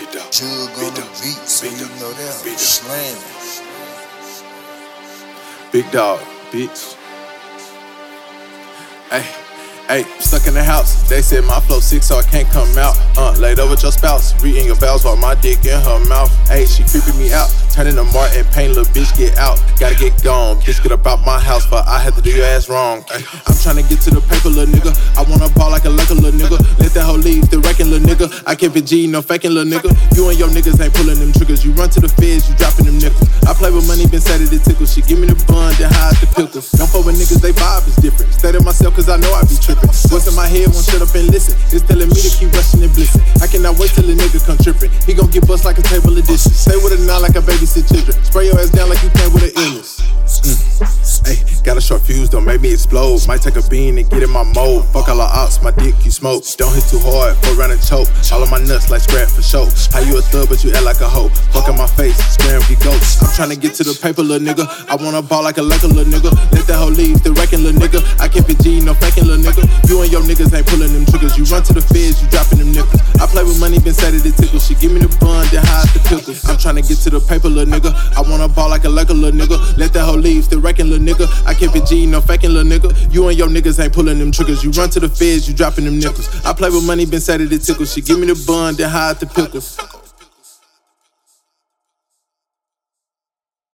Jugg on the beat, so you know that slam. Big dog, bitch. Hey, hey, stuck in the house. They said my flow sick, so I can't come out. Uh, laid over with your spouse, reading your vows while my dick in her mouth. Hey, she creeping me out. Turning to Martin Pain, little bitch, get out. Gotta get gone. Bitch, get about my house, but I had to do your ass wrong. Ay, I'm trying to get to the paper, little nigga. I wanna ball like a Laker little nigga. Let that hoe leave, the wrecking little nigga. I keep it G, no faking little nigga. You and your niggas ain't pulling them triggers. You run to the feds, you dropping them nickels. I play with money, been set at the tickle. She give me the bun, then hide the pickles. Don't fuck with niggas, they vibe is different. Stay to myself, cause I know I be tripping. What's in my head, won't shut up and listen. It's telling me to keep rushing and blissing. I cannot wait till a nigga come tripping. He gon' get bust like a table of dishes. Stay with a nine like a babysit children. Spray your ass down like you came with got a short fuse, don't make me explode. Might take a bean and get in my mold. Fuck all the ops, my dick you smoke. Don't hit too hard, fuck around and choke. All of my nuts like scrap for show. How you a thug, but you act like a hoe. Fuck in my face, scram get ghosts. I'm tryna get to the paper, little nigga. I wanna ball like a Laker, little nigga. Let that hoe leave, the wrecking, little nigga. I keep it G, no faking, little nigga. You and your niggas ain't pulling them triggers. You run to the feds, you dropping I'm tryna get to the paper, little nigga. I wanna ball like a Laker, little nigga. Let that hoe leave, the wrecking, little nigga. I keep it G, no faking, little nigga. You and your niggas ain't pulling them triggers. You run to the feds, you dropping them nickels. I play with money, been set at the tickle. She give me the bun, then hide the pickles.